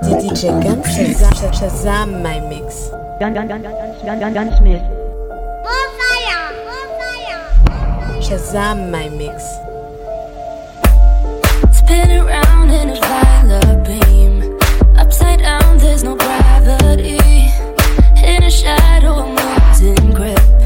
DJ Gun Shazam my mix. Gun Gun Gun Gun Gun Gun Gunsmith. Shazam my mix. Spin around in a violet beam. Upside down, there's no gravity. In a shadow, a mountain grip.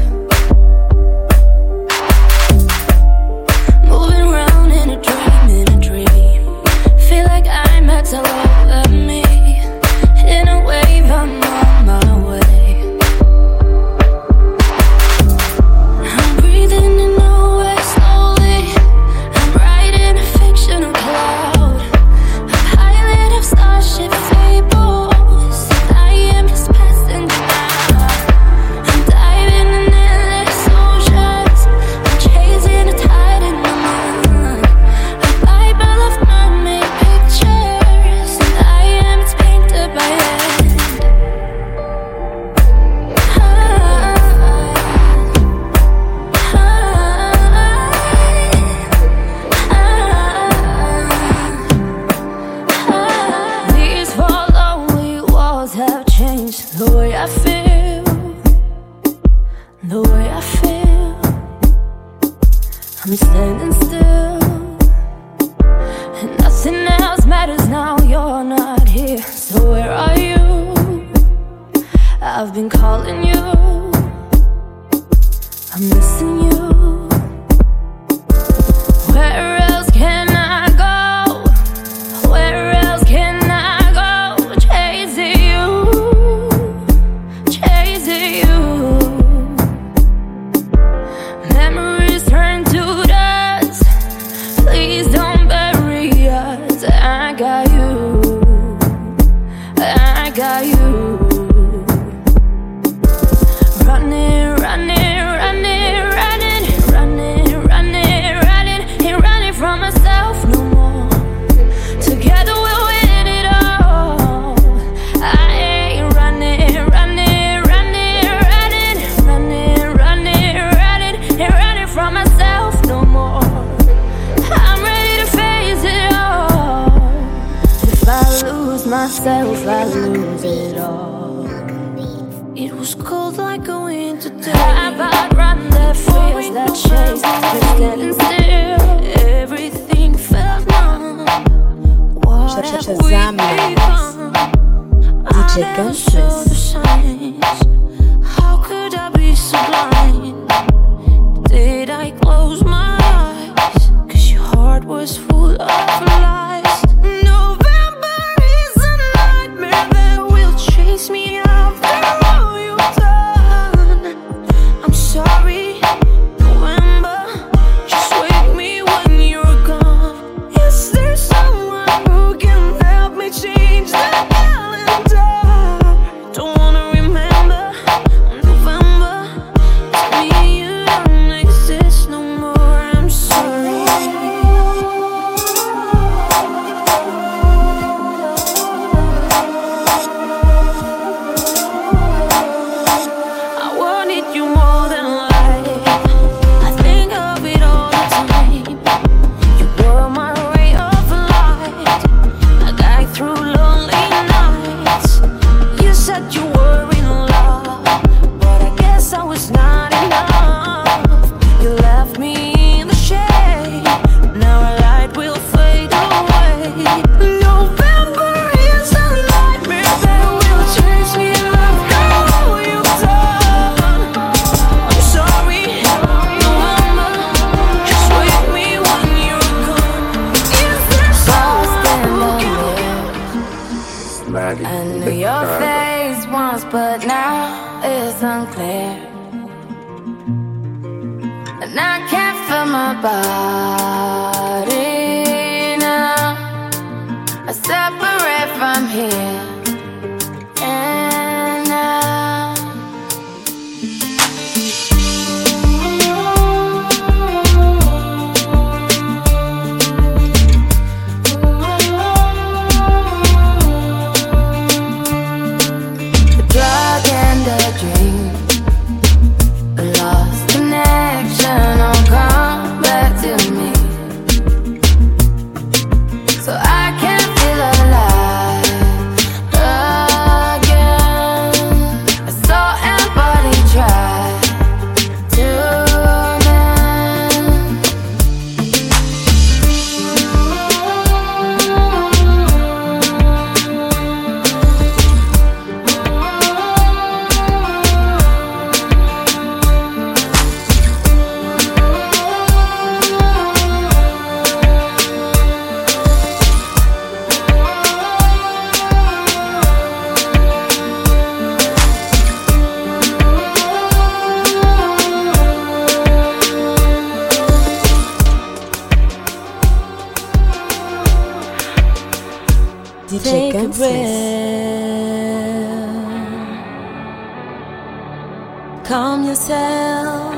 Calm yourself,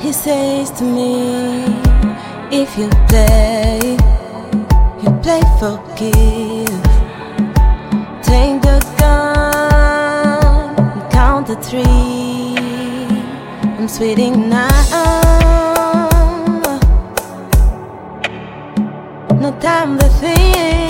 he says to me. If you play, you play, for give. Take the gun, and count the three. I'm sweating now. No time to think.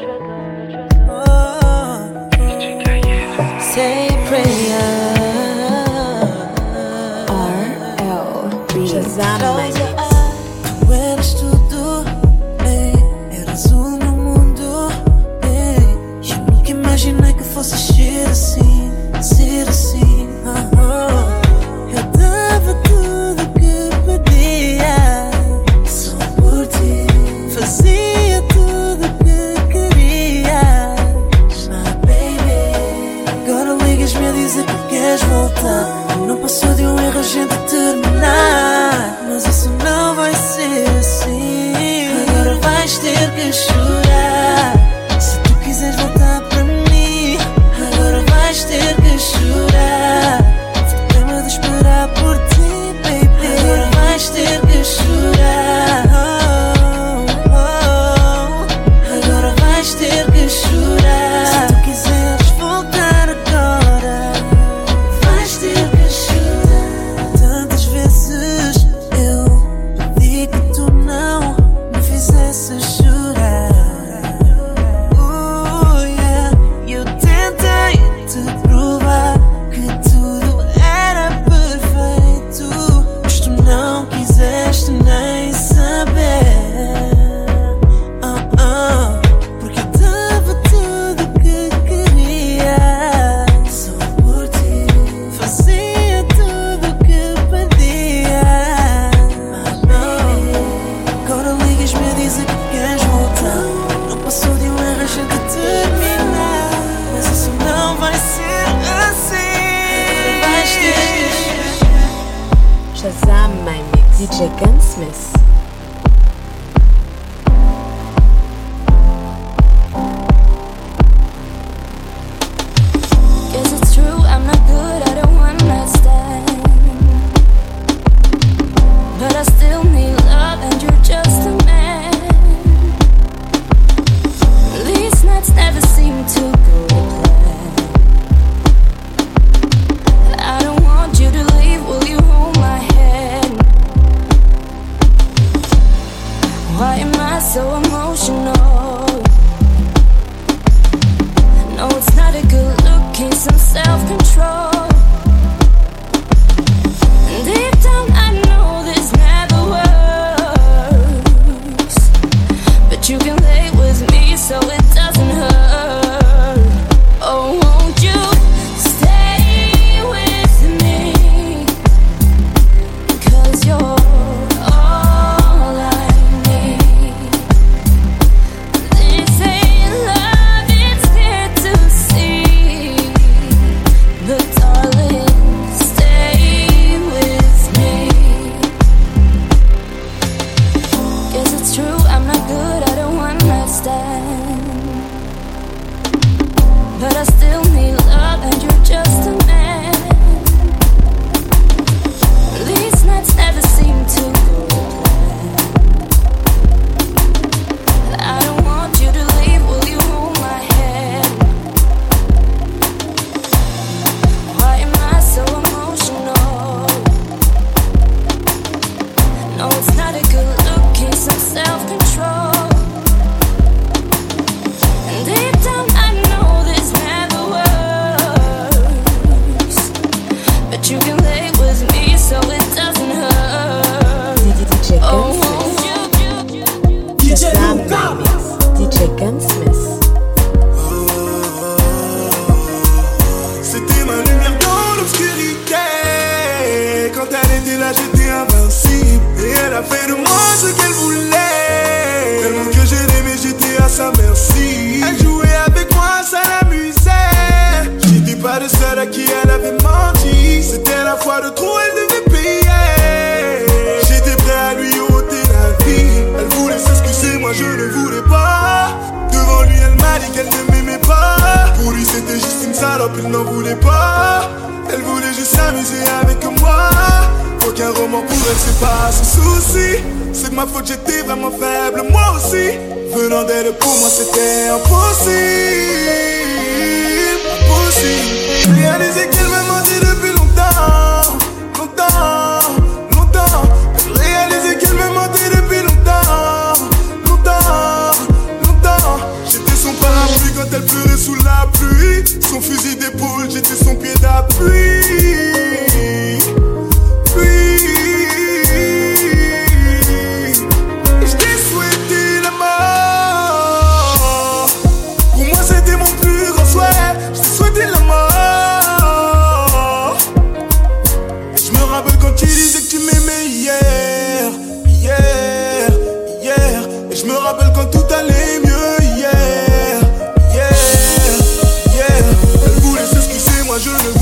say prayer. R L B. je ne voulais pas. Devant lui, elle m'a dit qu'elle ne m'aimait pas. Pour lui, c'était juste une salope, il n'en voulait pas. Elle voulait juste s'amuser avec moi. Aucun roman pour elle, c'est pas son souci. C'est de ma faute, j'étais vraiment faible, moi aussi. Venant d'elle, pour moi, c'était impossible. Impossible. Réaliser qu'elle elle pleurait sous la pluie. Son fusil d'épaule, j'étais son pied d'appui. Je ne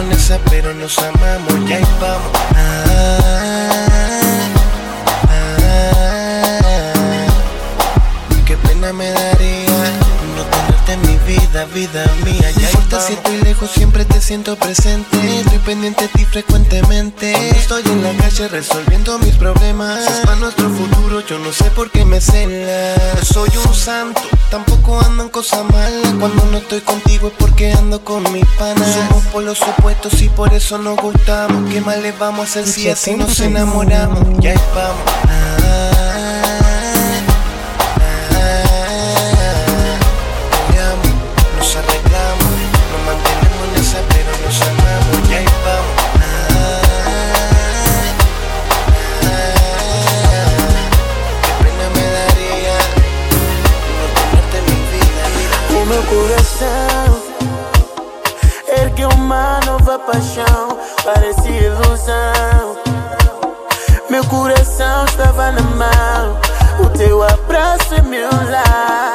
en esa, pero nos amamos, y ahí vamos. Qué pena me daría no tenerte en mi vida, vida mía. Ya importa si estoy lejos, siempre te siento presente. Estoy pendiente de ti frecuentemente. Estoy en la calle resolviendo mis problemas. Si es para nuestro futuro, yo no sé por qué me celas. No soy un santo, tampoco ando en cosas malas. Cuando no estoy contigo es porque ando con mis panas. Somos polos opuestos y por eso nos gustamos. ¿Qué más le vamos a hacer si así nos enamoramos? Ya ahí vamos. Peleamos, abraço é meu lar.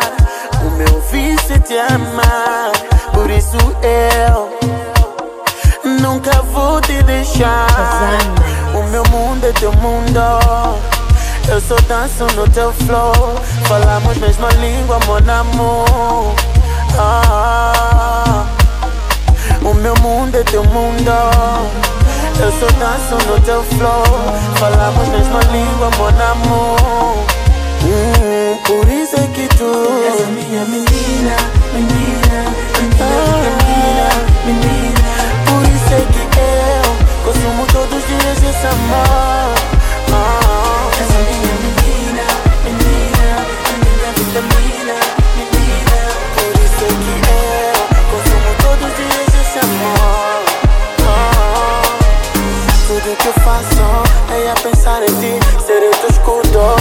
O meu vício é te amar, por isso eu nunca vou te deixar. O meu mundo é teu mundo. Eu só danço no teu flow. Falamos mesma língua, mon amor. Ah, o meu mundo é teu mundo. Eu só danço no teu flow. Falamos mesma língua, mon amor. Hum, por isso é que tu És a minha menina, menina, menina, menina, menina Por isso é que eu consumo todos os dias esse amor. Ah, Essa minha menina, menina, menina, vitamina, menina. Por isso é que eu consumo todos os dias esse amor. Ah, tudo que eu faço é a pensar em ti, ser eu teu escudo.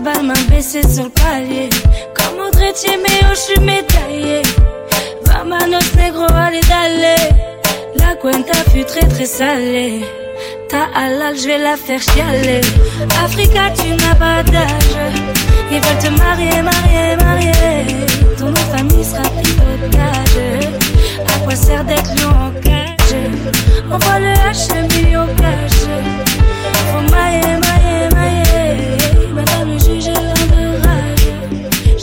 J'ai déjà le bal, main baissée sur le palier. Comme Audrey mais je suis médaillé. Vamanos negro, allez d'aller. La cuenta fut très très salée. Ta halal, je vais la faire chialer. Africa, tu n'as pas d'âge. Ils veulent te marier, marier, marier. Ton nom famille sera pris. À quoi sert d'être lion en cage Envoie le H, le million cash. Faut mailler, mailler.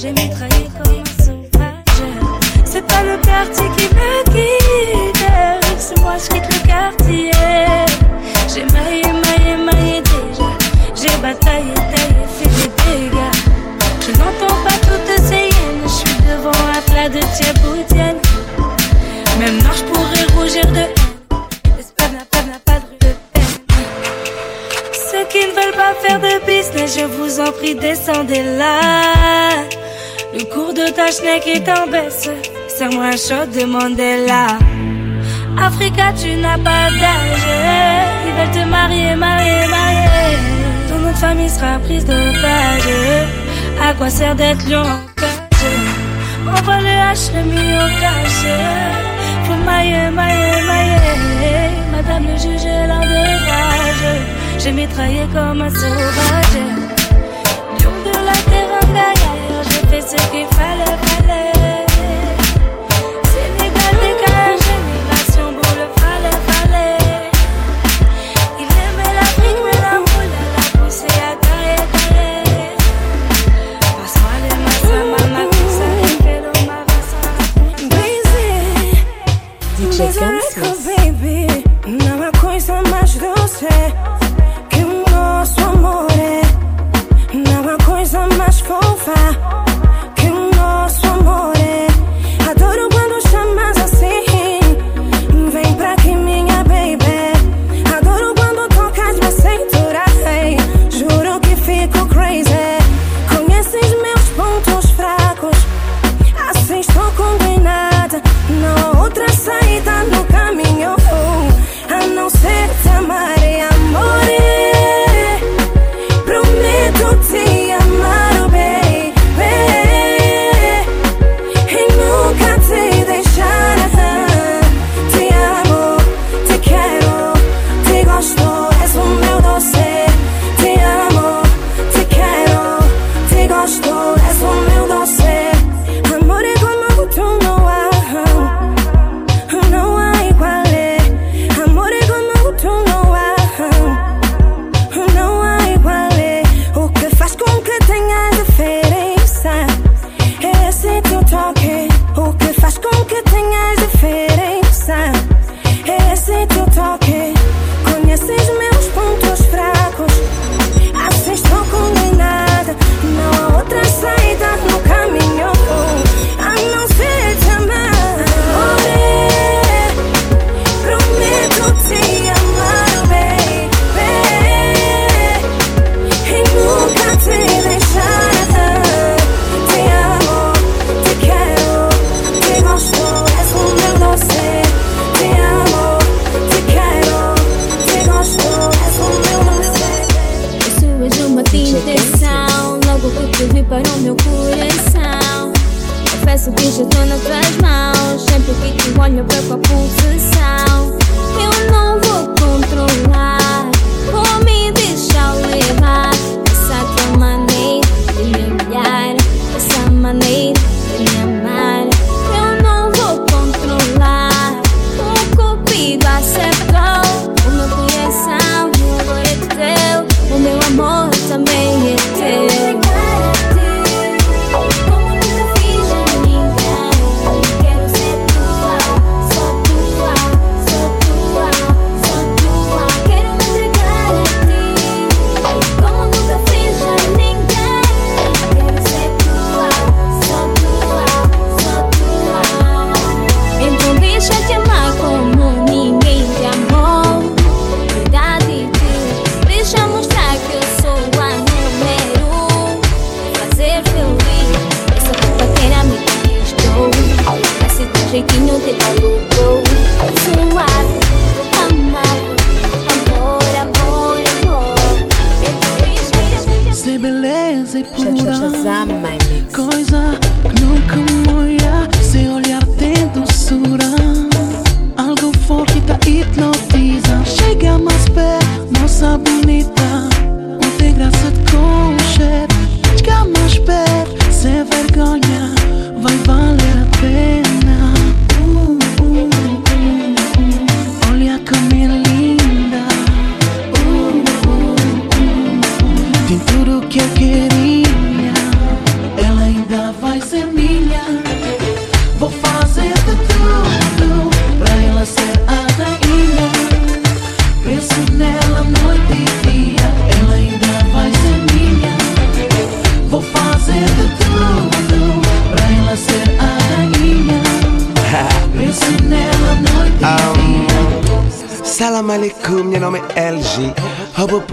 J'ai mitraillé comme un sauvage. C'est pas le quartier qui me quitte, c'est moi je quitte le quartier. J'ai maillé, maillé, maillé déjà. J'ai bataillé, taillé, fait des dégâts. Je n'entends pas toutes ces hyènes, je suis devant un plat de tiède Même non, je pourrais rougir de haine. L'espace n'a pas, n'a pas de peine. Ceux qui ne veulent pas faire de business, je vous en prie, descendez là. Le cours de ta schneck est en baisse. Serre-moi shot de Mandela. Africa, tu n'as pas d'âge. Ils veulent te marier, marier, marier. Ton nom famille sera prise d'otage. À quoi sert d'être lion en cage? Envoie le H, le million cash. Faut mailler, mailler, mailler. Madame le juge est l'un de rage. J'ai mitraillé comme un sauvage. Fait ce qu'il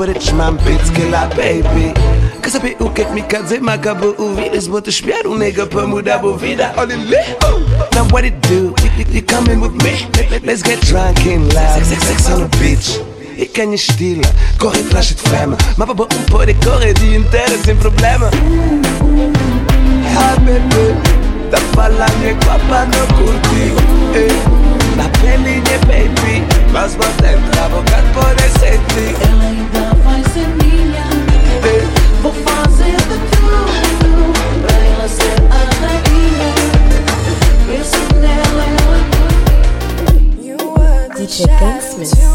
wytrzymam Pyckela baby. Kasapy uket mi kadze makabo uvidis Bo to śmiaru nigga pomudabo vida Oli li Now what it do? You, you, you coming with me? Let's get drunk and love, Sex, sex, on the beach. Ik ken je stijl, koor het flasje vlammen Maar we boven voor de koren die interne zijn problemen Ja ah, baby, dat verlang ik papa pa contigo eh. Na pelinha, baby Mas por dentro a boca pode sentir Ela ainda vai ser minha. Vou fazer de tudo pra ela ser a rainha. Penso nela noite You were the DJ shadow Gunsmith.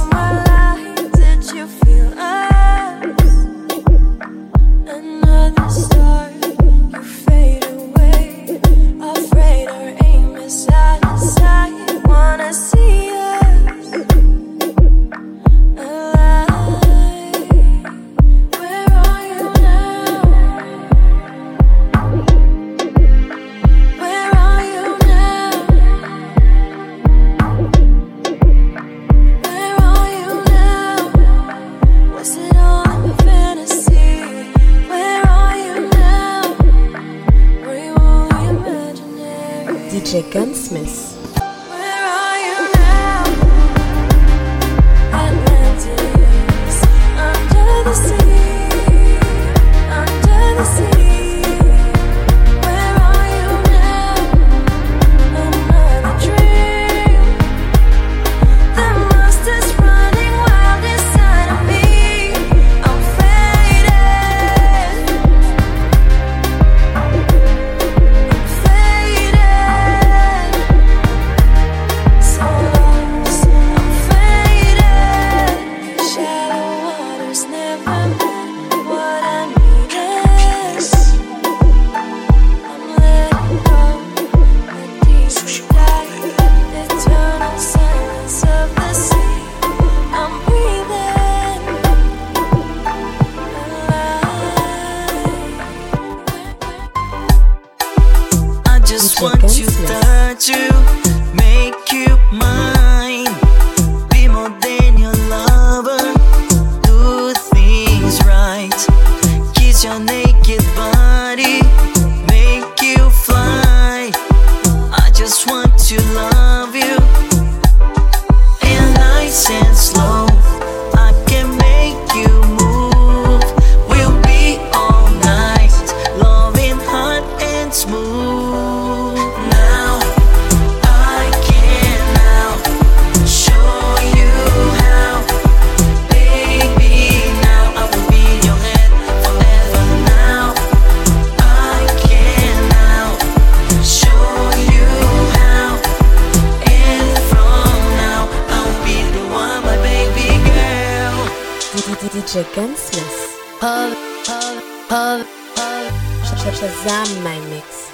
Design my mix.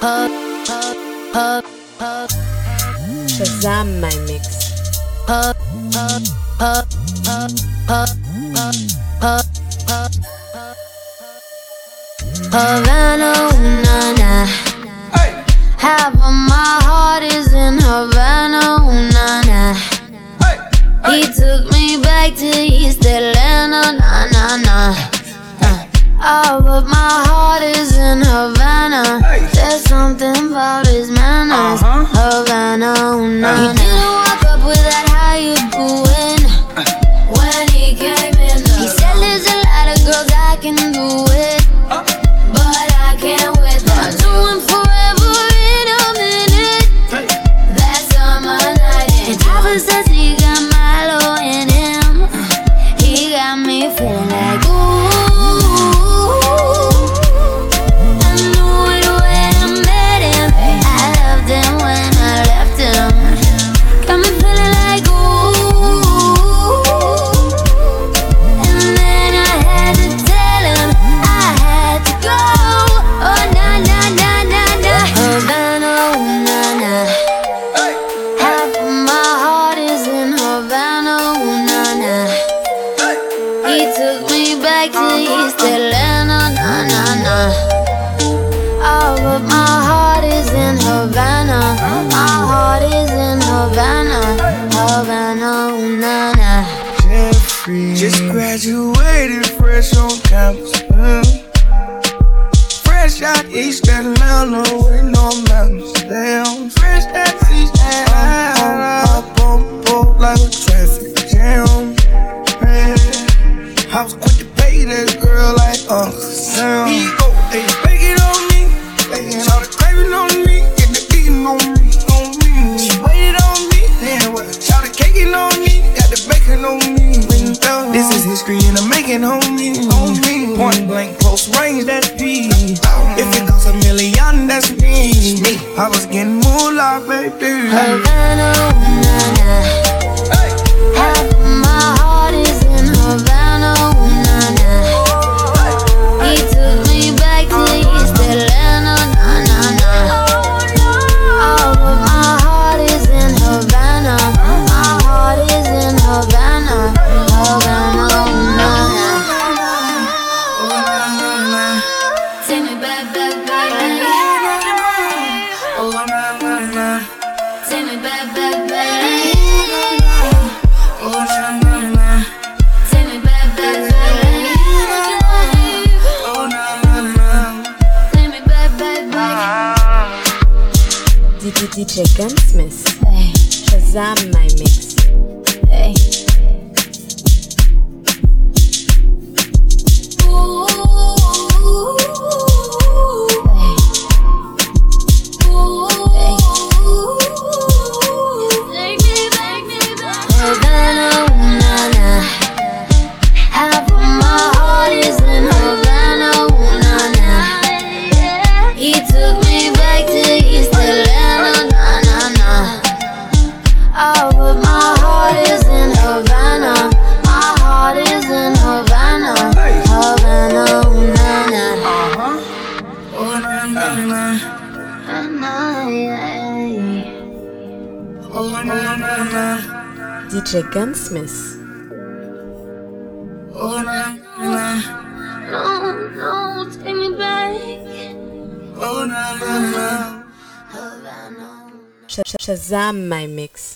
Pub, pub, pub, pub. Shazam my mix. Pub, pub, pub, pub, pub, pub, pub, pub. Havana, ooh, na, na. Hey. Half of my heart is in Havana, ooh, na, na. Hey. Hey. He took me back to East Atlanta, na, na, na. Uh, All of my heart is in Havana. There's something about his manners. Havana, ooh, na na. He didn't walk up with that how you doing when he came in. He said there's a lot of girls I can do it. Man, I was quick to pay that girl like uh, Uncle Sam. He go, hey, bake it on me. Laying all the craving on me. Get the beating on me, on me. She waited on me. Then what? Shout the caking on me. Got the bacon on me. This is history and I'm making on me. On me. Point blank, close range, that's P. If it costs a million, that's me. me. I was getting moolah, baby. Havana, na. DJ Gunsmith. Shazam my mix. DJ Gunsmith. Oh, na, na. No, no, take me back. Oh, Shazam my mix.